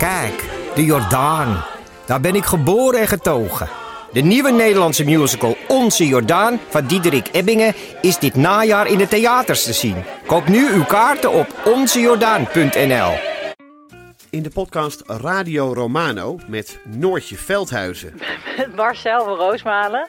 Kijk, de Jordaan. Daar ben ik geboren en getogen. De nieuwe Nederlandse musical Onze Jordaan van Diederik Ebbingen is dit najaar in de theaters te zien. Koop nu uw kaarten op onzejordaan.nl. In de podcast Radio Romano met Noortje Veldhuizen Met Marcel van Roosmalen.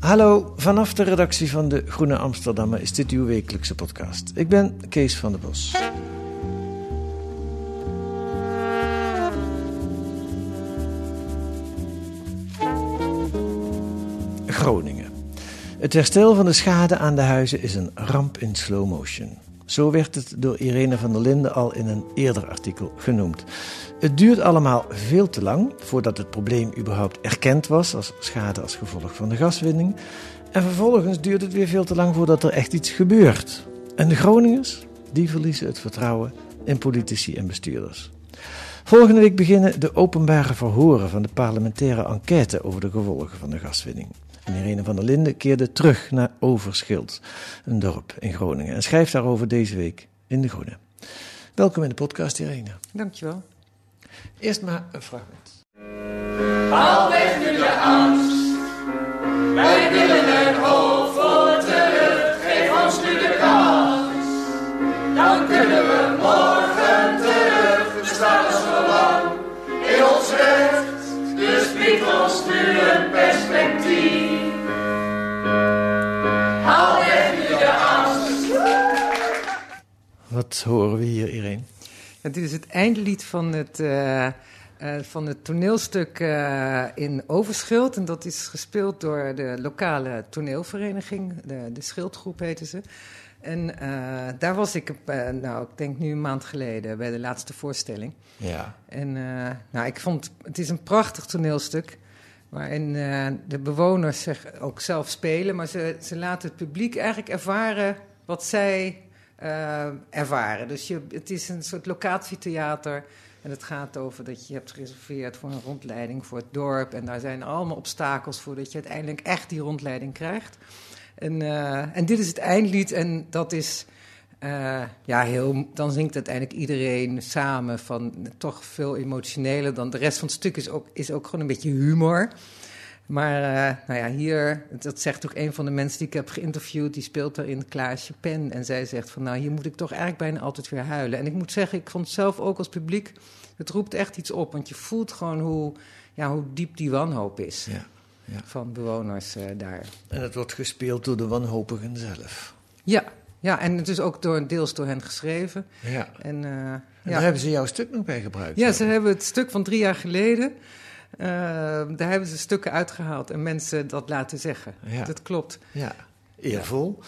Hallo, vanaf de redactie van de Groene Amsterdammer is dit uw wekelijkse podcast. Ik ben Kees van der Bos. Groningen. Het herstel van de schade aan de huizen is een ramp in slow motion. Zo werd het door Irene van der Linden al in een eerder artikel genoemd. Het duurt allemaal veel te lang voordat het probleem überhaupt erkend was als schade als gevolg van de gaswinning. En vervolgens duurt het weer veel te lang voordat er echt iets gebeurt. En de Groningers, die verliezen het vertrouwen in politici en bestuurders. Volgende week beginnen de openbare verhoren van de parlementaire enquête over de gevolgen van de gaswinning. En Irene van der Linden keerde terug naar Overschild, een dorp in Groningen, en schrijft daarover deze week in De Groene. Welkom in de podcast, Irene. Dankjewel. Eerst maar een fragment. Wat horen we hier, Irene? Ja, dit is het eindlied van het, eh, eh, van het toneelstuk eh, in Overschild. En dat is gespeeld door de lokale toneelvereniging. De, de Schildgroep heette ze. En daar was ik, nou, ik denk nu een maand geleden, bij de laatste voorstelling. Ja. En nou, ik vond, het is een prachtig toneelstuk. Waarin de bewoners zich ook zelf spelen. Maar ze, ze laten het publiek eigenlijk ervaren wat zij eh, ervaren. Dus je, het is een soort locatietheater. En het gaat over dat je hebt gereserveerd voor een rondleiding voor het dorp. En daar zijn allemaal obstakels voor dat je uiteindelijk echt die rondleiding krijgt. En, eh, en dit is het eindlied. En dat is. eh, ja, heel, dan zingt uiteindelijk iedereen samen van toch veel emotioneler dan de rest van het stuk is ook, is ook gewoon een beetje humor. Maar eh, nou ja, hier, dat zegt ook een van de mensen die ik heb geïnterviewd, die speelt daarin Klaasje Pen. En zij zegt van nou, hier moet ik toch eigenlijk bijna altijd weer huilen. En ik moet zeggen, ik vond zelf ook als publiek, het roept echt iets op. Want je voelt gewoon hoe, ja, hoe diep die wanhoop is Ja, ja. van bewoners eh, daar. En het wordt gespeeld door de wanhopigen zelf. Ja, ja, en het is ook door, deels door hen geschreven. Ja. En, eh, En ja. daar hebben ze jouw stuk nog bij gebruikt. Ja, ze hebben het stuk van drie jaar geleden. Eh, daar hebben ze stukken uitgehaald en mensen dat laten zeggen. Ja. Dat klopt. Ja, eervol.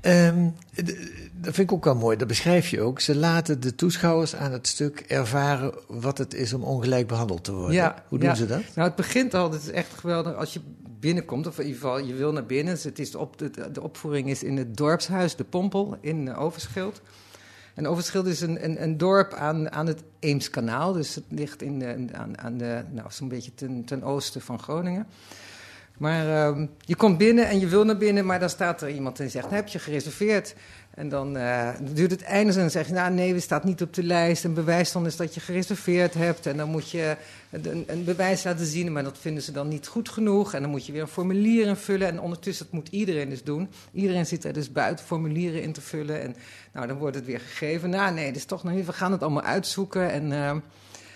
Ehm, d- dat vind ik ook wel mooi, dat beschrijf je ook. Ze laten de toeschouwers aan het stuk ervaren wat het is om ongelijk behandeld te worden. Ja, Hoe doen ja. ze dat? Nou, het begint al, het is echt geweldig als je binnenkomt, of in ieder geval je wil naar binnen. Dus het is de, op, de, de opvoering is in het dorpshuis De Pompel in Overschild. En Overschild is een, een, een dorp aan, aan het Eemskanaal, dus het ligt in de, aan, aan de, nou, zo'n beetje ten, ten oosten van Groningen. Maar ehm, je komt binnen en je wil naar binnen, maar dan staat er iemand en zegt, "Nou, heb je gereserveerd? En dan eh, duurt het eindig en dan zeg je, nou nee, we staat niet op de lijst. En bewijs dan is dat je gereserveerd hebt. En dan moet je een, een bewijs laten zien, maar dat vinden ze dan niet goed genoeg. En dan moet je weer een formulier invullen. En ondertussen, dat moet iedereen dus doen. Iedereen zit er dus buiten formulieren in te vullen. En nou, dan wordt het weer gegeven. Nou nee, dat is toch nog niet, we gaan het allemaal uitzoeken. En... eh,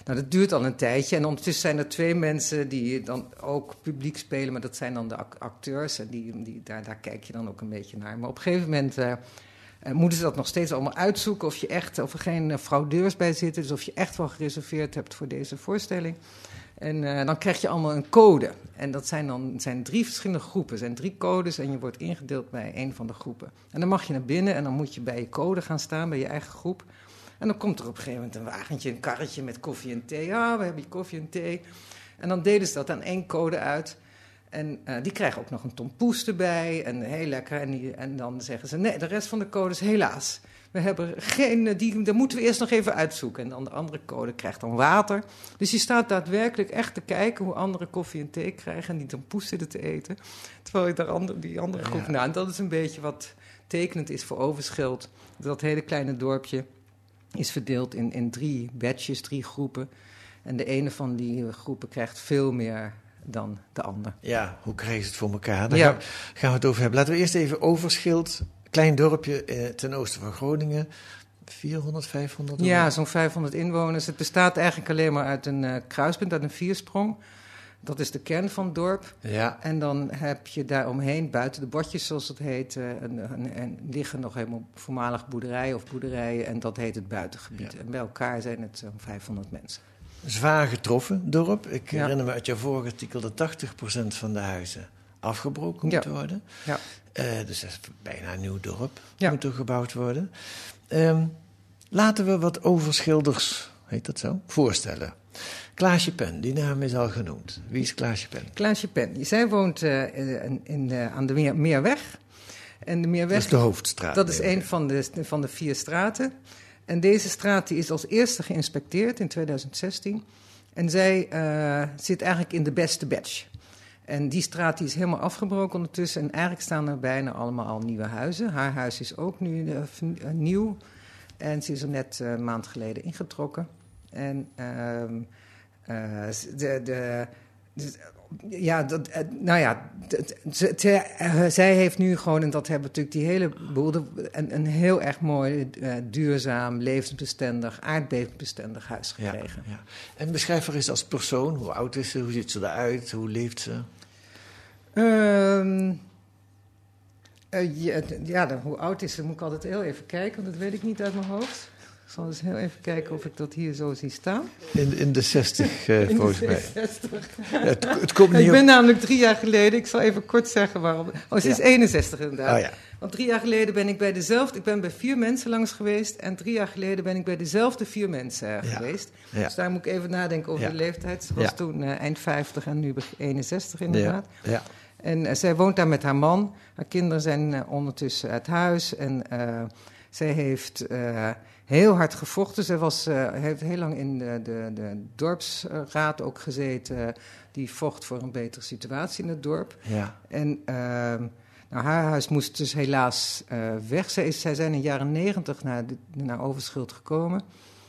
nou, dat duurt al een tijdje. En ondertussen zijn er twee mensen die dan ook publiek spelen. Maar dat zijn dan de ac- acteurs. En die, die, daar, daar kijk je dan ook een beetje naar. Maar op een gegeven moment eh, eh, moeten ze dat nog steeds allemaal uitzoeken. Of, je echt, of er geen eh, fraudeurs bij zitten. Dus of je echt wel gereserveerd hebt voor deze voorstelling. En dan krijg je allemaal een code. En dat zijn dan zijn drie verschillende groepen. Er zijn drie codes en je wordt ingedeeld bij een van de groepen. En dan mag je naar binnen en dan moet je bij je code gaan staan, bij je eigen groep. En dan komt er op een gegeven moment een wagentje, een karretje met koffie en thee. Ja, we hebben hier koffie en thee. En dan delen ze dat aan één code uit. En eh, die krijgen ook nog een tompoes erbij. En heel lekker. En, die, en dan zeggen ze: nee, de rest van de codes helaas. We hebben geen, eh, die, dat moeten we eerst nog even uitzoeken. En dan de andere code krijgt dan water. Dus je staat daadwerkelijk echt te kijken hoe anderen koffie en thee krijgen. En die tompoes zitten te eten. Terwijl je daar die andere groep. Nou, en dat is een beetje wat tekenend is voor Overschild. Dat hele kleine dorpje is verdeeld in, in drie batches, drie groepen. En de ene van die groepen krijgt veel meer dan de ander. Ja, hoe krijgen ze het voor elkaar? Daar Ja. gaan, we het over hebben. Laten we eerst even Overschild, klein dorpje eh, ten oosten van Groningen. 400, 500? Ja, zo'n 500 inwoners. Het bestaat eigenlijk alleen maar uit een eh, kruispunt, uit een viersprong. Dat is de kern van het dorp. Ja, En dan heb je daaromheen, buiten de bordjes zoals het heet, eh, een- liggen nog helemaal voormalig boerderijen of boerderijen. En dat heet het buitengebied. Ja. En bij elkaar zijn het zo'n 500 mensen. zwaar getroffen dorp. Ik Ja. herinner me uit jouw vorige artikel dat 80% van de huizen afgebroken moeten worden. Ja. Eh, dus dat is bijna een nieuw dorp. Moet er gebouwd worden. Ehm, laten we wat overschilders, heet dat zo, voorstellen. Klaasje Pen, die naam is al genoemd. Wie is Klaasje Pen? Klaasje Pen, zij woont eh, in, in, eh, aan de Meer, Meerweg. En de Meerweg Dat is de hoofdstraat. Dat is een van de, van de vier straten. En deze straat die is als eerste geïnspecteerd in 2016. En zij eh, zit eigenlijk in de beste batch. En die straat die is helemaal afgebroken ondertussen. En eigenlijk staan er bijna allemaal al nieuwe huizen. Haar huis is ook nu nieuw. En ze is er net een maand geleden ingetrokken. En ehm, eh, de, de, de- ja, dat, eh, nou ja, ze- ze- eh, zij heeft nu gewoon, en dat hebben natuurlijk die hele boel, een, een heel erg mooi, eh, duurzaam, levensbestendig, aardbevingsbestendig huis gekregen. ja. En beschrijf haar eens als persoon. Hoe oud is ze? Hoe ziet ze eruit? Hoe leeft ze? Ehm, eh, ja, ja, dan, hoe oud is ze? Moet ik altijd heel even kijken, want dat weet ik niet uit mijn hoofd. Ik zal eens heel even kijken of ik dat hier zo zie staan. In, in de 60, eh, In de volgens mij. 66. Ja, het, het komt niet Ik op. ben namelijk drie jaar geleden, ik zal even kort zeggen waarom. Oh, ze is Ja. 61 inderdaad. Oh ja. Want drie jaar geleden ben ik bij dezelfde, ik ben bij vier mensen langs geweest. En drie jaar geleden ben ik bij dezelfde vier mensen eh, geweest. Dus daar moet ik even nadenken over de leeftijd. Ze was toen eh, eind 50 en nu begin 61 Ja, inderdaad. ja. En eh, zij woont daar met haar man. Haar kinderen zijn eh, ondertussen uit huis. En eh, zij heeft eh, heel hard gevochten. Zij was, eh, heeft heel lang in de, de, de dorpsraad ook gezeten. Die vocht voor een betere situatie in het dorp. ja. En ehm, nou, haar huis moest dus helaas eh, weg. Zij, is, zij zijn in de jaren negentig naar, naar Overschild gekomen.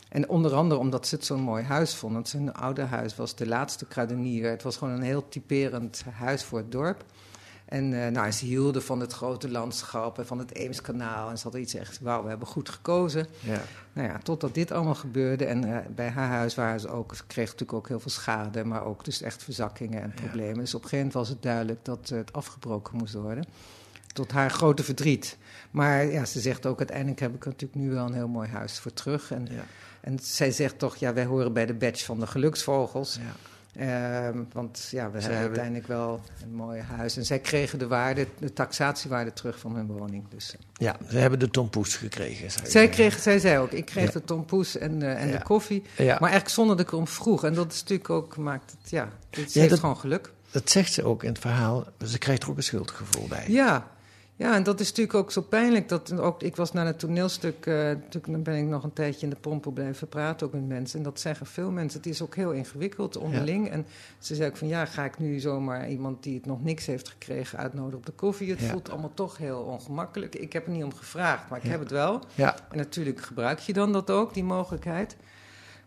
En onder andere omdat ze het zo'n mooi huis vonden. Want zijn oude huis was de laatste kruidenier. Het was gewoon een heel typerend huis voor het dorp. En eh, nou, ze hielden van het grote landschap en van het Eemskanaal. En ze hadden iets echt, wauw, we hebben goed gekozen. ja. Nou ja, totdat dit allemaal gebeurde. En eh, bij haar huis waren ze ook, ze kreeg natuurlijk ook heel veel schade, maar ook dus echt verzakkingen en problemen. Dus op een gegeven moment was het duidelijk dat eh, het afgebroken moest worden. Tot haar grote verdriet. Maar ja, ze zegt ook, uiteindelijk heb ik er natuurlijk nu wel een heel mooi huis voor terug. En, Ja. en zij zegt toch, ja, wij horen bij de badge van de geluksvogels. ja. Ehm, want ja, we hebben hebben- uiteindelijk wel een mooi huis. En zij kregen de waarde, de taxatiewaarde terug van hun woning. Dus, eh, Ja, ze hebben de tompoes gekregen. zij, zeggen. kreeg, zij zei ook, ik kreeg Ja. de tompoes en, eh, en Ja. de koffie. Ja, Maar eigenlijk zonder dat ik erom vroeg. En dat is natuurlijk ook, maakt het, ja, heeft dat- gewoon geluk. dat zegt ze ook in het verhaal. Ze krijgt er ook een schuldgevoel bij. Ja. Ja, en dat is natuurlijk ook zo pijnlijk. Dat, ook, ik was naar het toneelstuk, eh, dan ben ik nog een tijdje in de pompen blijven praten, ook met mensen. En dat zeggen veel mensen. Het is ook heel ingewikkeld onderling. En ze zei ook van, ja, ga ik nu zomaar iemand die het nog niks heeft gekregen uitnodigen op de koffie? Het Ja. voelt allemaal toch heel ongemakkelijk. Ik heb er niet om gevraagd, maar ik Ja. heb het wel. Ja, En natuurlijk gebruik je dan dat ook, die mogelijkheid.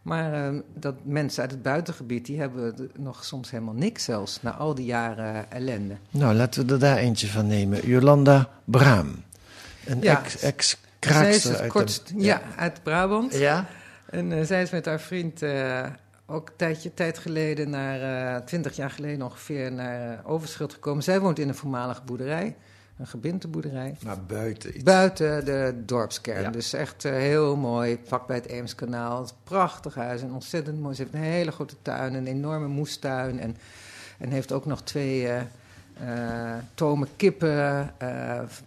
Maar eh, dat mensen uit het buitengebied, die hebben nog soms helemaal niks zelfs, na al die jaren ellende. nou laten we er daar eentje van nemen. Jolanda Braam. Een Ja. ex-kraakster uit de- ja. uit Brabant. Ja? En eh, zij is met haar vriend eh, ook een tijdje tijd geleden, naar, eh, twintig jaar geleden ongeveer, naar eh, Overschild gekomen. Zij woont in een voormalige boerderij, een gebinteboerderij. Maar buiten iets. Buiten de dorpskern. Ja. Dus echt eh, heel mooi. Vlak bij het Eemskanaal. Het prachtig huis en ontzettend mooi. Ze heeft een hele grote tuin, een enorme moestuin. En, en heeft ook nog twee, eh tomen kippen,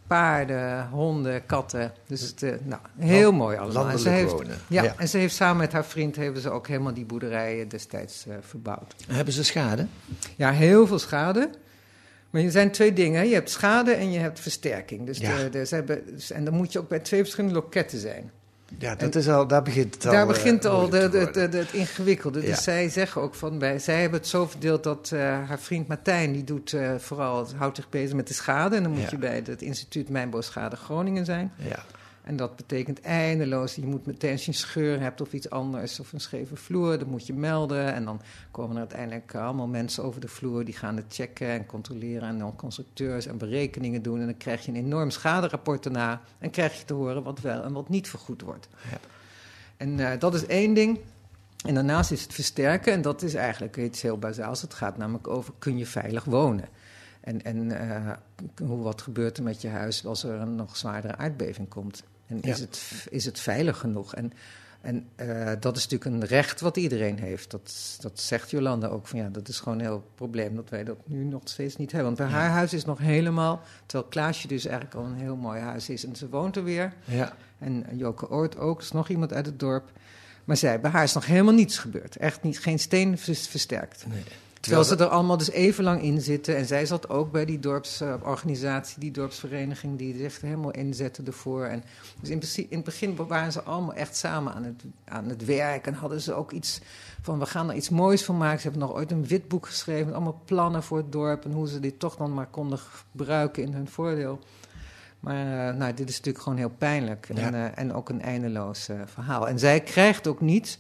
paarden, honden, katten. Dus het, nou, heel mooi allemaal. En ze heeft, wonen. Ja, Ja. en ze heeft samen met haar vriend hebben ze ook helemaal die boerderijen destijds verbouwd. Hebben ze schade? Ja, heel veel schade. Maar er zijn twee dingen. hè. Je hebt schade en je hebt versterking. Dus Ja. de, de, ze hebben, en dan moet je ook bij twee verschillende loketten zijn. Ja, dat is al, daar begint het al. Daar eh, begint al de, de, het ingewikkelde. Ja. Dus zij zeggen ook van, bij, zij hebben het zo verdeeld dat eh, haar vriend Martijn, die doet eh, vooral, houdt zich bezig met de schade. En dan moet Ja. je bij het instituut Mijnbouwschade Groningen zijn. Ja. En dat betekent eindeloos. Je moet meteen, als je een scheur hebt of iets anders, of een scheve vloer, dan moet je melden. En dan komen er uiteindelijk allemaal mensen over de vloer, die gaan het checken en controleren. En dan constructeurs en berekeningen doen. En dan krijg je een enorm schaderapport daarna. En krijg je te horen wat wel en wat niet vergoed wordt. Ja. En eh, dat is één ding. En daarnaast is het versterken, en dat is eigenlijk iets heel bazaals. Het gaat namelijk over, kun je veilig wonen? En, en eh, hoe, wat gebeurt er met je huis als er een nog zwaardere aardbeving komt? En is, Ja. het, is het veilig genoeg? En, en eh, dat is natuurlijk een recht wat iedereen heeft. Dat, dat zegt Jolanda ook. Van, ja, dat is gewoon een heel probleem dat wij dat nu nog steeds niet hebben. Want bij haar huis is nog helemaal... Terwijl Klaasje dus eigenlijk al een heel mooi huis is. En ze woont er weer. Ja. En Joke Oort ook, is nog iemand uit het dorp. Maar zij, bij haar is nog helemaal niets gebeurd. Echt niet, geen steen vers- versterkt. Nee. Terwijl ze er allemaal dus even lang in zitten. En zij zat ook bij die dorpsorganisatie, die dorpsvereniging, die zich helemaal inzette ervoor. En dus in, in het begin waren ze allemaal echt samen aan het, aan het werk. En hadden ze ook iets van, we gaan er iets moois van maken. Ze hebben nog ooit een witboek geschreven met allemaal plannen voor het dorp. En hoe ze dit toch dan maar konden gebruiken in hun voordeel. Maar eh, nou, dit is natuurlijk gewoon heel pijnlijk. Ja. En, eh, en ook een eindeloos eh, verhaal. En zij krijgt ook niet,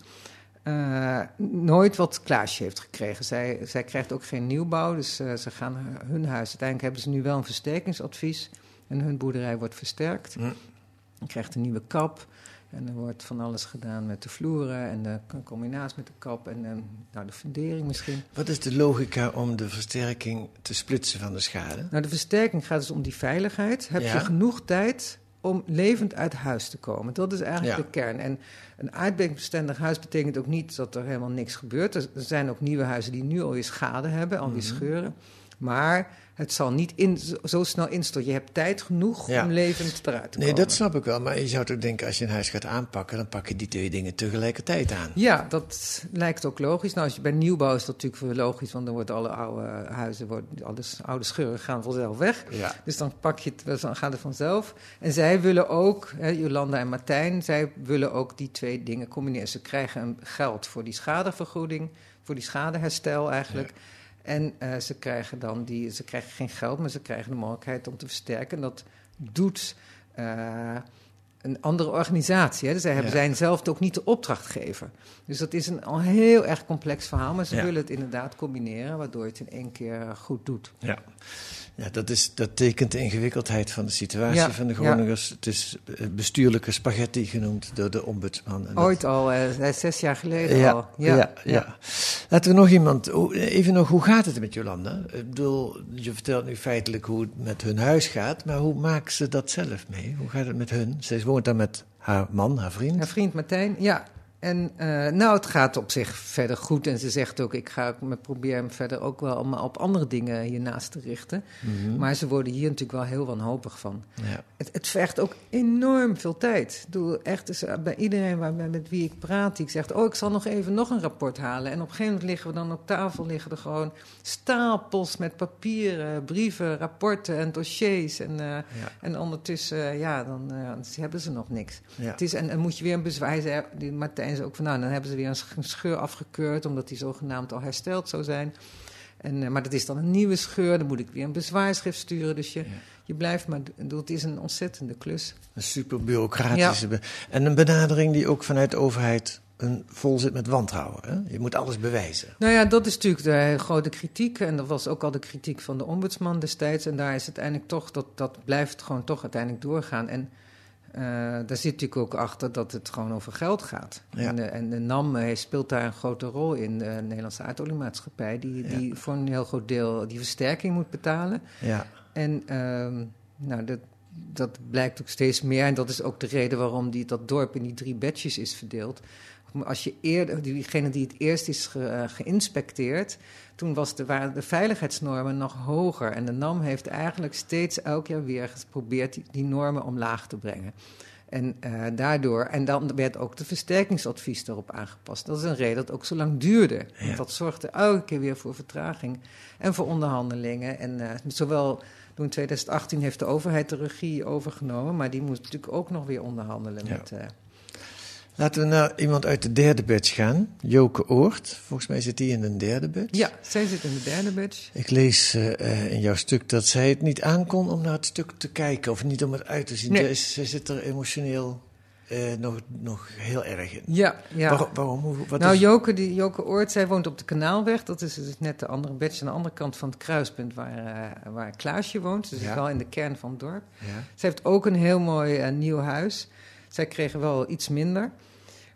eh, nooit wat Klaasje heeft gekregen. Zij, zij krijgt ook geen nieuwbouw. Dus eh, ze gaan hu- hun huis. Uiteindelijk hebben ze nu wel een versterkingsadvies. En hun boerderij wordt versterkt. Hm. Je krijgt een nieuwe kap. En er wordt van alles gedaan met de vloeren en de combinatie met de kap en eh, nou, de fundering misschien. Wat is de logica om de versterking te splitsen van de schade? Nou, de versterking gaat dus om die veiligheid. Heb Ja. je genoeg tijd om levend uit huis te komen? Dat is eigenlijk Ja. de kern. En een aardbevingsbestendig huis betekent ook niet dat er helemaal niks gebeurt. Er zijn ook nieuwe huizen die nu alweer schade hebben, alweer Mhm. scheuren. Maar het zal niet in, zo, snel instorten. Je hebt tijd genoeg Ja. om levend eruit te Nee, komen. dat snap ik wel. Maar je zou toch denken, als je een huis gaat aanpakken, dan pak je die twee dingen tegelijkertijd aan. Ja, dat lijkt ook logisch. Nou, als je bij nieuwbouw is dat natuurlijk logisch, want dan worden alle oude huizen, worden, alle oude scheuren gaan vanzelf weg. Ja. Dus dan pak je het, dan gaat het vanzelf. En zij willen ook, hè, Jolanda en Martijn, zij willen ook die twee dingen combineren. Ze krijgen geld voor die schadevergoeding, voor die schadeherstel eigenlijk. En eh, ze krijgen dan die, ze krijgen geen geld, maar ze krijgen de mogelijkheid om te versterken. En dat doet eh, een andere organisatie. Hè. Dus zij hebben, Ja. zijn zelf ook niet de opdrachtgever. Dus dat is een al heel erg complex verhaal, maar ze Ja. willen het inderdaad combineren, waardoor je het in één keer eh, goed doet. Ja. Ja, dat, is, dat tekent de ingewikkeldheid van de situatie Ja, van de. Groningers. Het is eh, bestuurlijke spaghetti genoemd door de ombudsman. En dat- Ooit al, eh, zes jaar geleden ja, al. ja, ja, Laten we nog iemand... Even nog, hoe gaat het met Jolanda? Ik bedoel, je vertelt nu feitelijk hoe het met hun huis gaat, maar hoe maakt ze dat zelf mee? Hoe gaat het met hun? Zij woont daar met haar man, haar vriend. Haar vriend Martijn, ja. En eh, nou, het gaat op zich verder goed. En ze zegt ook, ik ga me proberen verder ook wel allemaal op andere dingen hiernaast te richten. Mhm. Maar ze worden hier natuurlijk wel heel wanhopig van. Ja. Het, het vergt ook enorm veel tijd. Ik bedoel, echt, dus, eh, bij iedereen waar, met wie ik praat, die zegt... oh, ik zal nog even nog een rapport halen. En op een gegeven moment liggen we dan op tafel... liggen er gewoon stapels met papieren, brieven, rapporten en dossiers. En, eh, en ondertussen, ja, dan dan hebben ze nog niks. Ja. Het is, en dan moet je weer een bezwaar... Die Martijn zei ook van, nou, dan hebben ze weer een sch- een scheur afgekeurd... omdat die zogenaamd al hersteld zou zijn... En, eh, maar dat is dan een nieuwe scheur, dan moet ik weer een bezwaarschrift sturen. Dus je, je blijft maar. Het is een ontzettende klus. Een super bureaucratische... En een benadering die ook vanuit de overheid een, vol zit met wantrouwen. Hè? Je moet alles bewijzen. Nou ja, dat is natuurlijk de eh, grote kritiek. En dat was ook al de kritiek van de ombudsman destijds. En daar is uiteindelijk toch, dat, dat blijft gewoon toch uiteindelijk doorgaan. En eh, daar zit natuurlijk ook achter dat het gewoon over geld gaat. Ja. En, de, en de NAM eh, speelt daar een grote rol in, de Nederlandse aardoliemaatschappij, die, Ja. die voor een heel groot deel die versterking moet betalen. Ja. En ehm, nou, dat, dat blijkt ook steeds meer. En dat is ook de reden waarom die, dat dorp in die drie badges is verdeeld. Als je eerder, diegene die het eerst is ge- eh, geïnspecteerd, toen was de, waren de veiligheidsnormen nog hoger. En de NAM heeft eigenlijk steeds elk jaar weer geprobeerd die, die normen omlaag te brengen. En eh, daardoor, en dan werd ook de versterkingsadvies erop aangepast. Dat is een reden dat het ook zo lang duurde. Want dat zorgde elke keer weer voor vertraging en voor onderhandelingen. En eh, zowel toen in 2018 heeft de overheid de regie overgenomen, maar die moest natuurlijk ook nog weer onderhandelen Ja. met. Laten we naar iemand uit de derde batch gaan. Joke Oort. Volgens mij zit die in de derde batch. ja, zij zit in de derde batch. Ik lees eh, eh, in jouw stuk dat zij het niet aankon om naar het stuk te kijken. Of niet om het uit te zien. Nee. Zij, zit er emotioneel eh, nog, nog heel erg in. Ja, ja. Waarom? waarom hoe, wat nou, is- Joke, die, Joke Oort, zij woont op de Kanaalweg. Dat is dus net de andere badge aan de andere kant van het kruispunt waar, waar Klaasje woont. Dus Ja. wel in de kern van het dorp. Ja. Ze heeft ook een heel mooi nieuw huis. Zij kregen wel iets minder.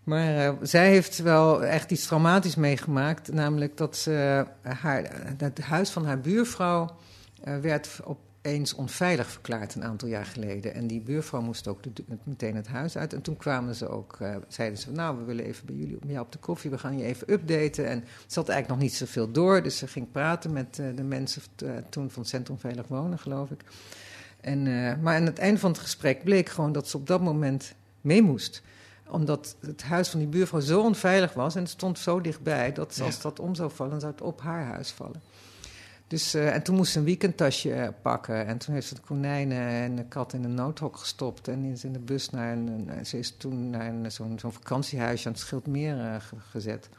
Maar eh, zij heeft wel echt iets traumatisch meegemaakt. Namelijk dat ze, eh, haar, het huis van haar buurvrouw eh, werd opeens onveilig verklaard een aantal jaar geleden. En die buurvrouw moest ook meteen het huis uit. En toen kwamen ze ook, eh, zeiden ze, nou, we willen even bij jullie bij jou op de koffie, we gaan je even updaten. En ze had eigenlijk nog niet zoveel door, dus ze ging praten met eh, de mensen eh, toen van Centrum Veilig Wonen, geloof ik. En, eh, maar aan het eind van het gesprek bleek gewoon dat ze op dat moment mee moest omdat het huis van die buurvrouw zo onveilig was en het stond zo dichtbij dat Ja. als dat om zou vallen, dan zou het op haar huis vallen. Dus, eh, en toen moest ze een weekendtasje eh, pakken. En toen heeft ze de konijnen en de kat in een noodhok gestopt. En is in de bus naar een. ze is toen naar zo'n zo'n vakantiehuisje aan het Schildmeer eh, ge- gezet.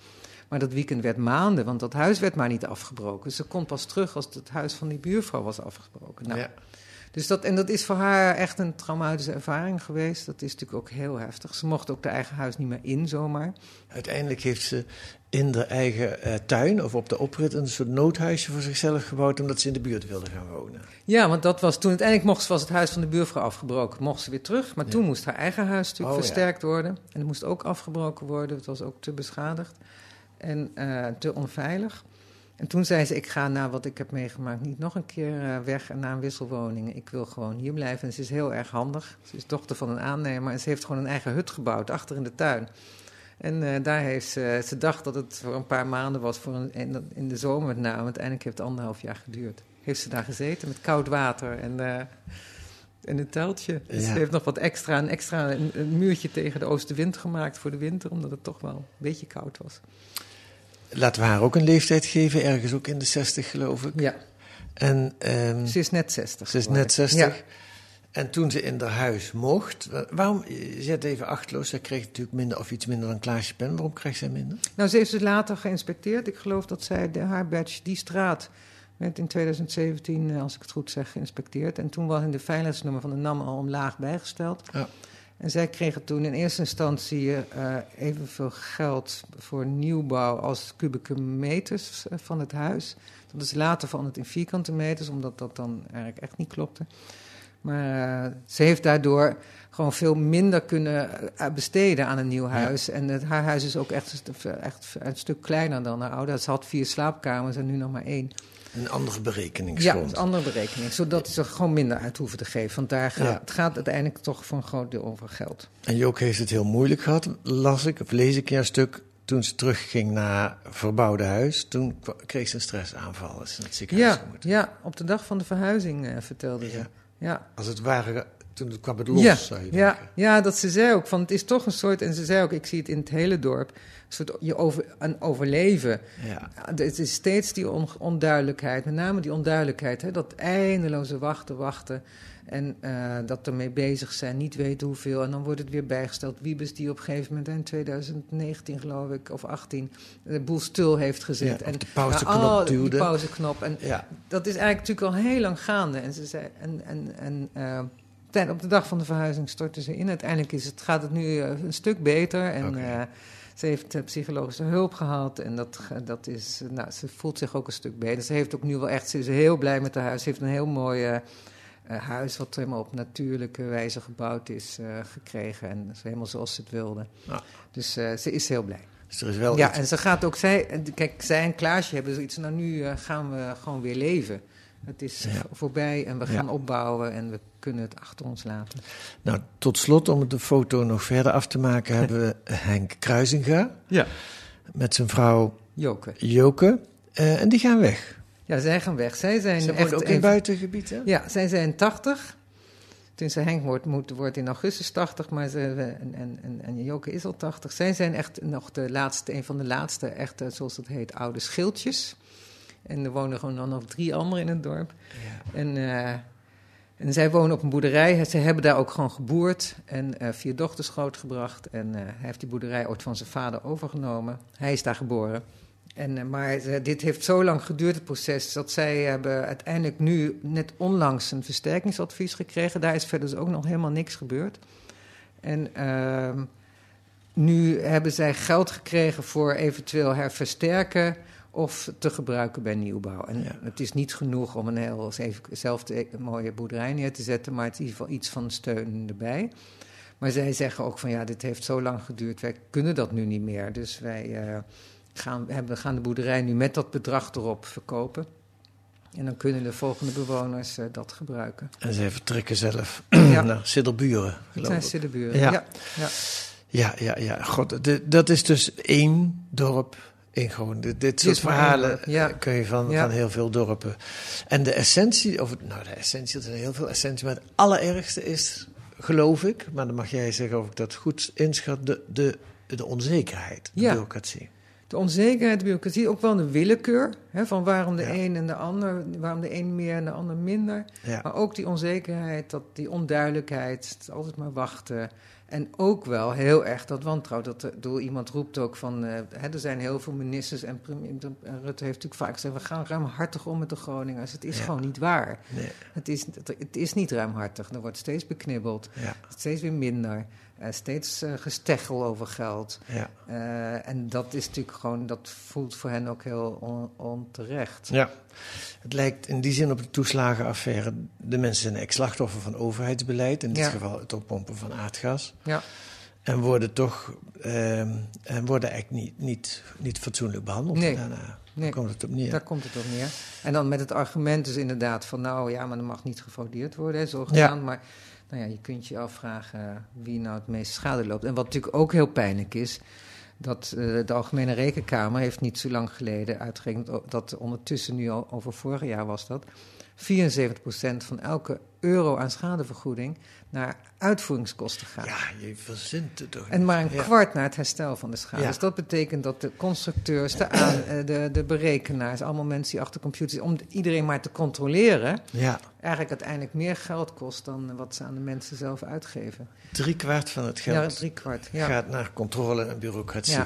Maar dat weekend werd maanden, want dat huis werd maar niet afgebroken. Dus ze kon pas terug als het huis van die buurvrouw was afgebroken. Nou, Ja. Dus dat, en dat is voor haar echt een traumatische ervaring geweest. Dat is natuurlijk ook heel heftig. Ze mocht ook haar eigen huis niet meer in zomaar. Uiteindelijk heeft ze in de eigen eh, tuin of op de oprit een soort noodhuisje voor zichzelf gebouwd. omdat ze in de buurt wilde gaan wonen. Ja, want dat was toen uiteindelijk mocht ze, was het huis van de buurvrouw afgebroken. Mocht ze weer terug, maar Ja. toen moest haar eigen huis natuurlijk Oh, ja. versterkt worden. En het moest ook afgebroken worden. Het was ook te beschadigd en eh, te onveilig. En toen zei ze, ik ga na wat ik heb meegemaakt niet nog een keer eh, weg en naar een wisselwoning. Ik wil gewoon hier blijven. En ze is heel erg handig. Ze is dochter van een aannemer en ze heeft gewoon een eigen hut gebouwd achter in de tuin. En eh, daar heeft ze, ze dacht dat het voor een paar maanden was, voor een, in, de zomer met name. Uiteindelijk heeft het anderhalf jaar geduurd. Heeft ze daar gezeten met koud water en, eh, en een teltje. Dus ze heeft nog wat extra, een extra een, een muurtje tegen de oostenwind gemaakt voor de winter, omdat het toch wel een beetje koud was. Laten we haar ook een leeftijd geven, ergens ook in de 60 geloof ik. Ja, En ehm, ze is net 60. ze is geworden. net 60. Ja. En toen ze in haar huis mocht, wa- waarom, zet even achtloos, zij kreeg natuurlijk minder of iets minder dan Klaasje Pen. Waarom krijgt zij minder? Nou, ze heeft ze later geïnspecteerd. Ik geloof dat zij de, haar badge, die straat, werd in 2017, eh, als ik het goed zeg, geïnspecteerd. En toen was in de veiligheidsnummer van de NAM al omlaag bijgesteld. Ja. En zij kregen toen in eerste instantie eh, evenveel geld voor nieuwbouw als kubieke meters eh, van het huis. Dat is later veranderd in vierkante meters, omdat dat dan eigenlijk echt niet klopte. Maar eh, ze heeft daardoor gewoon veel minder kunnen besteden aan een nieuw huis. En het, haar huis is ook echt, echt een stuk kleiner dan haar oude. Ze had vier slaapkamers en nu nog maar één. Een andere Ja, berekeningsgrond. is een andere berekening. Zodat ze er gewoon minder uit hoeven te geven. Want daar gaat, Ja. het gaat uiteindelijk toch voor een groot deel over geld. En Jook heeft het heel moeilijk gehad, las ik, of lees ik in een stuk. Toen ze terugging naar verbouwde huis, toen kreeg ze een stressaanval. Is het ziekenhuis Ja, ja, op de dag van de verhuizing eh, vertelde ze. Ja. Ja. Als het ware, toen kwam het los, ja, zou je ja, ja, dat ze zei ook van het is toch een soort, en ze zei ook, ik zie het in het hele dorp, een soort je over, een overleven. Ja. Ja, Het is steeds die on- onduidelijkheid, met name die onduidelijkheid, hè, dat eindeloze wachten, wachten en eh, dat ermee bezig zijn, niet weten hoeveel. En dan wordt het weer bijgesteld. Wiebes die op een gegeven moment in 2019 geloof ik, of 18, de boel stil heeft gezet. Ja, en de pauzeknop oh, duwde. Die pauzeknop. En Ja. dat is eigenlijk natuurlijk al heel lang gaande. En, ze zei, en, en, en eh, tij- op de dag van de verhuizing stortte ze in. Uiteindelijk is het, gaat het nu eh, een stuk beter. En eh, ze heeft eh, psychologische hulp gehad. En dat, dat is, nou, ze voelt zich ook een stuk beter. Ze heeft ook nu wel echt, ze is heel blij met haar huis. Ze heeft een heel mooi huis, wat helemaal op natuurlijke wijze gebouwd is, gekregen. En helemaal zoals ze het wilde. Ja. Dus ze is heel blij. Dus er is wel Ja, iets- en ze gaat ook, zij, kijk, zij en Klaasje hebben zoiets, nou nu gaan we gewoon weer leven. Het is Ja. voorbij en we gaan Ja. opbouwen en we kunnen het achter ons laten. Nou, tot slot, om de foto nog verder af te maken, hebben we Henk Kruisinga Ja. met zijn vrouw Joke. Joke. Eh, en die gaan weg. Ja, zij gaan weg. Zij zijn Ze echt ook in een- buitengebied, hè? Ja, zij zijn 80. Tenminste, Henk wordt, moet, wordt in augustus 80, maar ze, en, en, en, en Joke is al 80. Zij zijn echt nog de laatste, een van de laatste, echte, zoals het heet, oude schildjes. En er wonen gewoon dan nog drie anderen in het dorp. En, eh, en zij wonen op een boerderij. Ze hebben daar ook gewoon geboerd en eh, vier dochters grootgebracht. En eh, hij heeft die boerderij ooit van zijn vader overgenomen. Hij is daar geboren. En, maar dit heeft zo lang geduurd, het proces, dat zij hebben uiteindelijk nu net onlangs een versterkingsadvies gekregen. Daar is verder dus ook nog helemaal niks gebeurd. En ehm, nu hebben zij geld gekregen voor eventueel herversterken of te gebruiken bij nieuwbouw. En Ja. het is niet genoeg om een heel zelfde mooie boerderij neer te zetten, maar het is in ieder geval iets van steun erbij. Maar zij zeggen ook van ja, dit heeft zo lang geduurd, wij kunnen dat nu niet meer. Dus wij eh, gaan, hebben, gaan de boerderij nu met dat bedrag erop verkopen. En dan kunnen de volgende bewoners eh, dat gebruiken. En zij vertrekken zelf Ja. naar Siddelburen, Het zijn ik. Siddeburen. Ja. Ja. Ja. Ja, ja, ja. God, de- dat is dus één dorp in Groningen. Dit, dit soort verhalen dorp, ja. eh, kun je van, Ja. van heel veel dorpen. En de essentie, of, het- nou de essentie, er zijn heel veel essentie, maar het allerergste is, geloof ik, maar dan mag jij zeggen of ik dat goed inschat, de, de, de onzekerheid, de Ja. bureaucratie. De onzekerheid, de bureaucratie, ook wel de willekeur. Hè, van waarom de een en de ander, waarom de een meer en de ander minder. Maar ook die onzekerheid, dat, die onduidelijkheid, het altijd maar wachten. En ook wel heel erg dat wantrouwen. Dat, er- door iemand roept ook van, eh, hè, er zijn heel veel ministers en, premier, en Rutte heeft natuurlijk vaak gezegd, we gaan ruimhartig om met de Groningers. Het is Ja. gewoon niet waar. Nee, Het is, het is niet ruimhartig. Er wordt steeds beknibbeld, ja, steeds weer minder. Eh, steeds eh, gesteggel over geld. ja. Eh, en dat is natuurlijk gewoon, dat voelt voor hen ook heel on- onterecht. Ja, het lijkt in die zin op de toeslagenaffaire. De mensen zijn ex-slachtoffer van overheidsbeleid, in dit Ja. geval het oppompen van aardgas. Ja, En worden toch ehm, en worden eigenlijk niet, niet, niet fatsoenlijk behandeld. Nee. Daarna Daar nee, komt het op neer. daar komt het op neer. En dan met het argument dus inderdaad van, nou ja, maar er mag niet gefraudeerd worden, hè, zogenaamd. Maar nou ja, je kunt je afvragen wie nou het meest schade loopt. En wat natuurlijk ook heel pijnlijk is, dat eh, de Algemene Rekenkamer heeft niet zo lang geleden uitgerekend, dat ondertussen nu al, over vorig jaar was dat, 74% van elke euro aan schadevergoeding naar uitvoeringskosten gaat. Ja, je verzint het toch En maar een Ja. kwart naar het herstel van de schade. Ja. Dus dat betekent dat de constructeurs, de, aan, eh, de, de berekenaars, allemaal mensen die achter computers, om iedereen maar te controleren, Ja, eigenlijk uiteindelijk meer geld kost dan wat ze aan de mensen zelf uitgeven. drie kwart van het geld Ja, drie kwart. Ja. gaat naar controle en bureaucratie.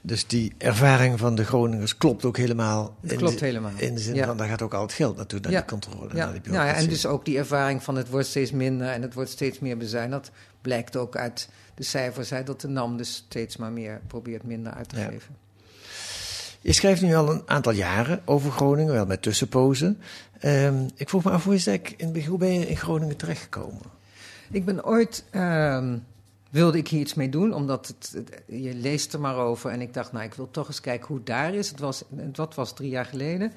Dus die ervaring van de Groningers klopt ook helemaal. Dat in klopt de, helemaal. In de zin van, daar gaat ook al het geld naartoe, naar die controle, naar die nou ja, bureaucratie. en dus ook die ervaring van het wordt steeds minder en het wordt steeds meer bezuinigd. Blijkt ook uit de cijfers hè, dat de NAM dus steeds maar meer probeert minder uit te Ja. geven. Je schrijft nu al een aantal jaren over Groningen, wel met tussenpozen. Ehm, ik vroeg me af, hoe, is dat, in, hoe ben je in Groningen terechtgekomen? Ik ben ooit, ehm, wilde ik hier iets mee doen, omdat het, het- je leest er maar over. En ik dacht, nou, ik wil toch eens kijken hoe het daar is. Het was, dat was drie jaar geleden.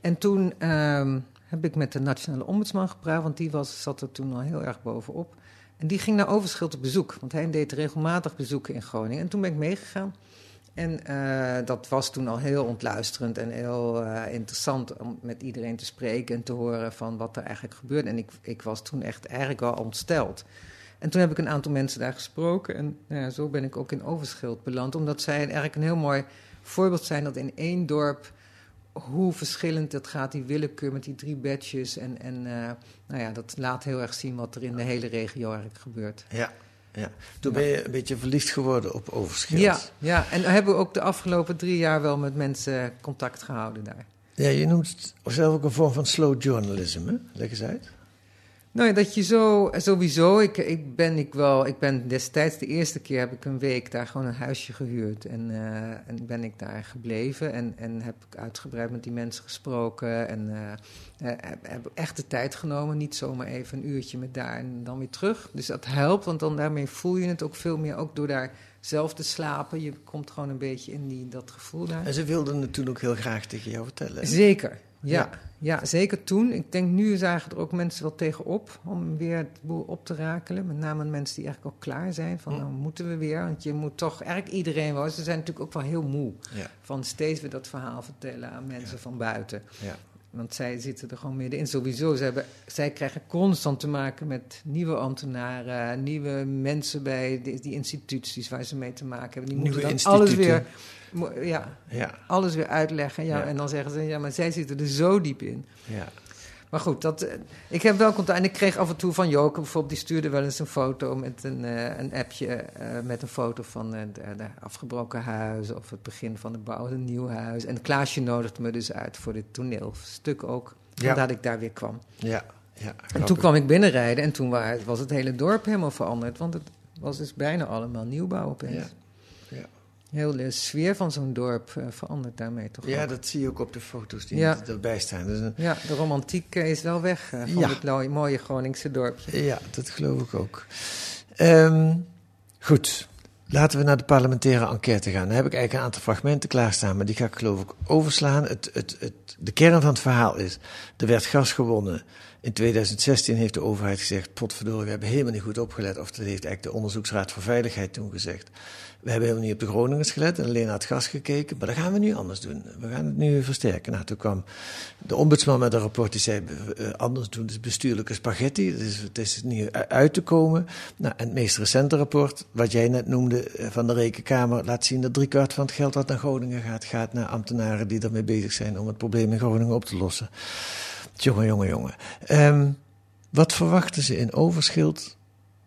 En toen ehm, heb ik met de Nationale Ombudsman gepraat, want die was, zat er toen al heel erg bovenop. En die ging naar Overschild op bezoek, want hij deed regelmatig bezoeken in Groningen. En toen ben ik meegegaan. En eh, dat was toen al heel ontluisterend en heel eh, interessant om met iedereen te spreken en te horen van wat er eigenlijk gebeurde. En ik, ik was toen echt eigenlijk wel ontsteld. En toen heb ik een aantal mensen daar gesproken en nou zo ben ik ook in Overschild beland. Omdat zij eigenlijk een heel mooi voorbeeld zijn dat in één dorp hoe verschillend het gaat, die willekeur met die drie badges. En, en eh, nou ja, dat laat heel erg zien wat er in de hele regio eigenlijk gebeurt. Ja, ja. Toen ben je een beetje verliefd geworden op Overschild. Ja, ja, en hebben we ook de afgelopen drie jaar wel met mensen contact gehouden daar. Ja, je noemt het zelf ook een vorm van slow journalism, hè? Leg eens uit. Nou ja, dat je zo, sowieso, ik, ik, ben, ik, wel, ik ben destijds de eerste keer heb ik een week daar gewoon een huisje gehuurd. En, eh, en ben ik daar gebleven en, en heb ik uitgebreid met die mensen gesproken. En eh, heb, heb echt de tijd genomen, niet zomaar even een uurtje met daar en dan weer terug. Dus dat helpt, want dan daarmee voel je het ook veel meer, ook door daar zelf te slapen. Je komt gewoon een beetje in die, dat gevoel daar. En ze wilden het toen ook heel graag tegen jou vertellen. hè? Zeker. Ja, ja, zeker toen. Ik denk nu zagen er ook mensen wel tegenop om weer het boel op te rakelen. Met name mensen die eigenlijk al klaar zijn van nou moeten we weer. Want je moet toch, eigenlijk iedereen wel. Ze zijn natuurlijk ook wel heel moe Ja. van steeds weer dat verhaal vertellen aan mensen van buiten. Ja. Want zij zitten er gewoon middenin. Sowieso, ze hebben, zij krijgen constant te maken met nieuwe ambtenaren, nieuwe mensen bij die, die instituties waar ze mee te maken hebben. Die Nieuwe moeten dan alles weer, ja, Ja. alles weer uitleggen. Ja, Ja. En dan zeggen ze, ja, maar zij zitten er zo diep in. Ja. Maar goed, dat, eh, ik heb wel contact. En ik kreeg af en toe van Joke, bijvoorbeeld, die stuurde wel eens een foto met een, eh, een appje eh, met een foto van de afgebroken huizen of het begin van de bouw, een nieuw huis. En Klaasje nodigde me dus uit voor dit toneelstuk ook. Ja. Ik daar weer kwam. Ja. ja. En toen kwam ik binnenrijden en toen wa- was het hele dorp helemaal veranderd. Want het was dus bijna allemaal nieuwbouw opeens. Ja. Ja. Heel de sfeer van zo'n dorp eh, verandert daarmee toch Ja, ook. dat zie je ook op de foto's die Ja. erbij staan. Dus een, Ja, de romantiek eh, is wel weg eh, van Ja. dit lo- mooie Groningse dorpje. Ja, dat geloof ik ook. Ehm, goed, laten we naar de parlementaire enquête gaan. Daar heb ik eigenlijk een aantal fragmenten klaarstaan, maar die ga ik geloof ik overslaan. Het, het, het, de kern van het verhaal is, er werd gas gewonnen. In 2016 heeft de overheid gezegd, potverdorie, we hebben helemaal niet goed opgelet. Of dat heeft eigenlijk de Onderzoeksraad voor Veiligheid toen gezegd. We hebben helemaal niet op de Groningers gelet en alleen naar het gas gekeken. Maar dat gaan we nu anders doen. We gaan het nu versterken. Nou, toen kwam de ombudsman met een rapport die zei, eh, anders doen is bestuurlijke spaghetti. Dus het is niet uit te komen. Nou, en het meest recente rapport, wat jij net noemde eh, van de Rekenkamer, laat zien dat driekwart van het geld dat naar Groningen gaat, gaat naar ambtenaren die ermee bezig zijn om het probleem in Groningen op te lossen. Jongen, jongen, jongen. Ehm, wat verwachten ze in Overschild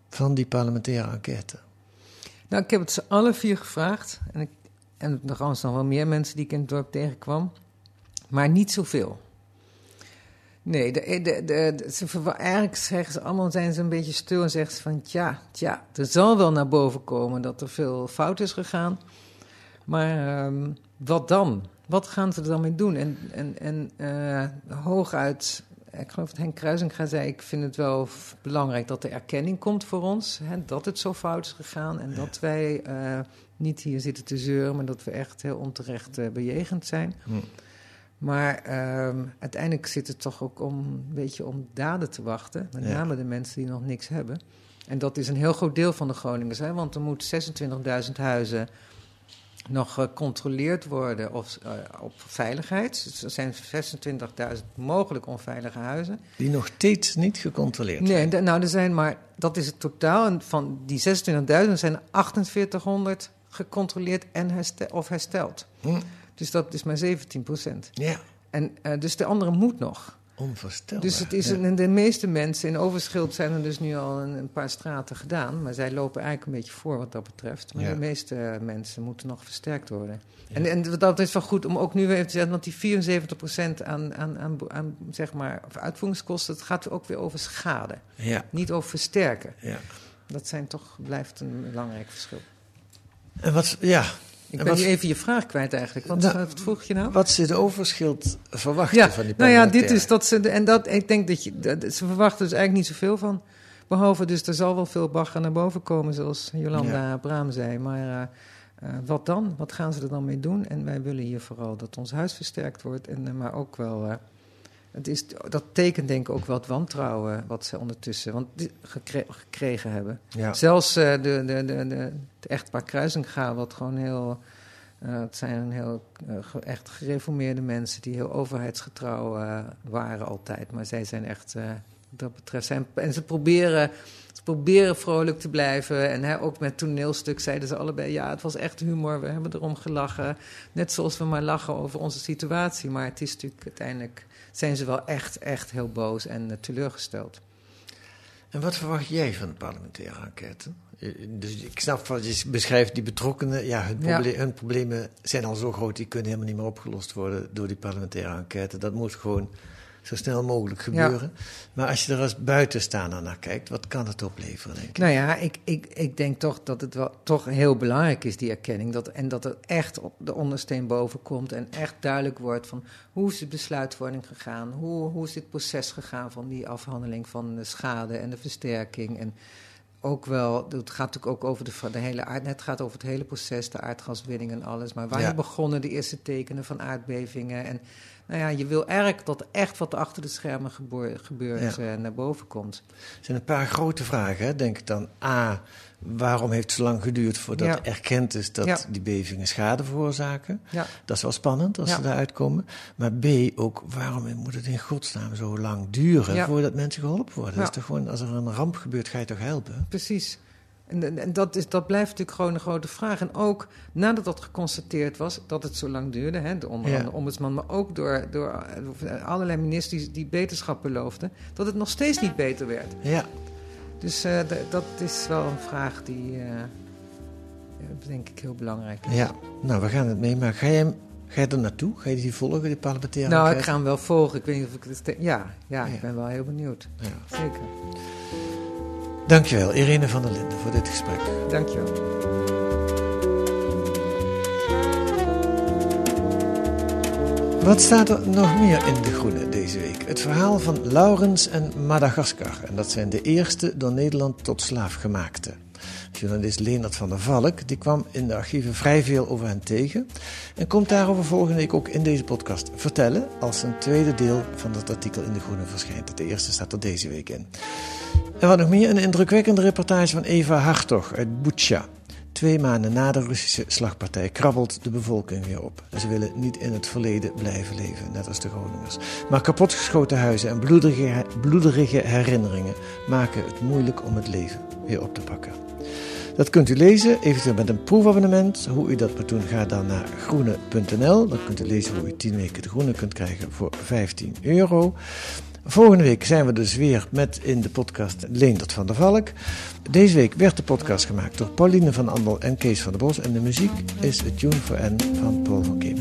van die parlementaire enquête? Nou, ik heb het ze alle vier gevraagd. En, ik, en waren nog wel meer mensen die ik in het dorp tegenkwam. Maar niet zoveel. Nee, de, de, ze eigenlijk zeggen ze allemaal, zijn ze een beetje stil en zeggen ze van... Tja, tja, er zal wel naar boven komen dat er veel fout is gegaan. Maar ehm, wat dan? Wat gaan ze er dan mee doen? En, en, en eh, hooguit, ik geloof dat Henk Kruisinga zei... ik vind het wel belangrijk dat er erkenning komt voor ons... Hè, dat het zo fout is gegaan en dat wij eh, niet hier zitten te zeuren... maar dat we echt heel onterecht eh, bejegend zijn. Hm. Maar ehm, uiteindelijk zit het toch ook om een beetje om daden te wachten. Met Ja. name de mensen die nog niks hebben. En dat is een heel groot deel van de Groningers. Hè? Want er moet 26.000 huizen nog gecontroleerd worden of, eh, op veiligheid. Dus er zijn 26.000 mogelijk onveilige huizen. Die nog steeds niet gecontroleerd Nee, de- nou, er zijn maar, dat is het totaal. En van die 26.000 zijn 4800 gecontroleerd en of hersteld. Hm. Dus dat is maar 17 procent. Ja, En uh, dus de andere moet nog. Onvoorstelbaar. Dus het is Ja. een, de meeste mensen in Overschild zijn er dus nu al een, een, paar straten gedaan. Maar zij lopen eigenlijk een beetje voor wat dat betreft. Maar Ja. de meeste mensen moeten nog versterkt worden. En, en dat is wel goed om ook nu weer even te zeggen, want die 74% aan, aan, aan, aan zeg maar, of uitvoeringskosten, het gaat ook weer over schade. Ja, Niet over versterken. ja. Dat zijn toch, blijft een belangrijk verschil. En wat, ja, Ik En ben wat- nu even je vraag kwijt eigenlijk. Wat, Nou, wat vroeg je nou? wat ze de overschild verwachten Ja, van die nou ja, dit is dat ze. En dat, ik denk dat je. dat- ze verwachten dus eigenlijk niet zoveel van. Behalve dus, er zal wel veel bagger naar boven komen, zoals Jolanda Braam zei. Maar eh, eh, wat dan? Wat gaan ze er dan mee doen? En wij willen hier vooral dat ons huis versterkt wordt. En, eh, maar ook wel. Het is, dat tekent denk ik ook wel het wantrouwen wat ze ondertussen want, gekregen hebben. Ja. Zelfs eh, de, de, de, de, het echtpaar Kruisinga, wat gewoon heel... eh, het zijn een heel eh, echt gereformeerde mensen die heel overheidsgetrouw waren altijd. Maar zij zijn echt, dat betreft... Zijn, en ze proberen, proberen vrolijk te blijven. En hè, ook met toneelstuk zeiden ze allebei... ja, het was echt humor, we hebben erom gelachen. Net zoals we maar lachen over onze situatie. Maar het is natuurlijk uiteindelijk... zijn ze wel echt, echt heel boos en eh, teleurgesteld. En wat verwacht jij van de parlementaire enquête? Eh, Dus ik snap wat je beschrijft, die betrokkenen, ja, hun, Ja. hun problemen zijn al zo groot, die kunnen helemaal niet meer opgelost worden door die parlementaire enquête. Dat moet gewoon zo snel mogelijk gebeuren. Maar als je er als buitenstaander naar kijkt, wat kan het opleveren, denk ik? Nou ja, ik, ik, ik denk toch dat het wel toch heel belangrijk is, die erkenning. Dat, en dat er echt op de ondersteen boven komt en echt duidelijk wordt van hoe is de besluitvorming gegaan? Hoe, hoe is dit proces gegaan van die afhandeling van de schade en de versterking? En ook wel, het gaat natuurlijk ook over de, de hele aard, het gaat over het hele proces, de aardgaswinning en alles. Maar waar Ja. begonnen de eerste tekenen van aardbevingen? En Nou ja, je wil eigenlijk dat echt wat er achter de schermen gebeurt Ja. eh, naar boven komt. Er zijn een paar grote vragen, hè, denk ik dan. A, waarom heeft het zo lang geduurd voordat Ja. erkend is dat Ja. die bevingen schade veroorzaken? Dat is wel spannend als ze daaruit komen. Maar B, ook waarom moet het in godsnaam zo lang duren voordat mensen geholpen worden? Is toch gewoon, als er een ramp gebeurt, ga je toch helpen? Precies. En, en- dat, is, dat blijft natuurlijk gewoon een grote vraag. En ook nadat dat geconstateerd was, dat het zo lang duurde, hè, de onder Ja. andere ombudsman, maar ook door, door eh, allerlei ministers die beterschap beloofden, dat het nog steeds niet beter werd. Ja, Dus eh, dat is wel een vraag die, eh, denk ik, heel belangrijk is. ja. Nou, we gaan het meemaken. Ga jij, ga je er naartoe? Ga je die volgen, die parlementaire Nou, ik ga hem wel volgen. Ik weet niet of ik het. Ja, ja, Ja. ik ben wel heel benieuwd. Ja. Zeker. Dankjewel, Irene van der Linden, voor dit gesprek. Dankjewel. Wat staat er nog meer in De Groene deze week? Het verhaal van Laurens en Madagaskar. En dat zijn de eerste door Nederland tot slaaf gemaakte. Journalist Leonard van der Valk die kwam in de archieven vrij veel over hen tegen. En komt daarover volgende week ook in deze podcast vertellen. Als een tweede deel van dat artikel in De Groene verschijnt. De eerste staat er deze week in. En wat nog meer, een indrukwekkende reportage van Eva Hartog uit Butsja. Twee maanden na de Russische slagpartij krabbelt de bevolking weer op. En ze willen niet in het verleden blijven leven, net als de Groningers. Maar kapotgeschoten huizen en bloederige, bloederige herinneringen maken het moeilijk om het leven weer op te pakken. Dat kunt u lezen, eventueel met een proefabonnement. Hoe u dat moet doen, ga dan naar groene.nl. Dan kunt u lezen hoe u 10 weken de groene kunt krijgen voor 15 euro. Volgende week zijn we dus weer met in de podcast Leendert van der Valk. Deze week werd de podcast gemaakt door Pauline van Andel en Kees van der Bos. En de muziek is A Tune for N van Paul van Kim.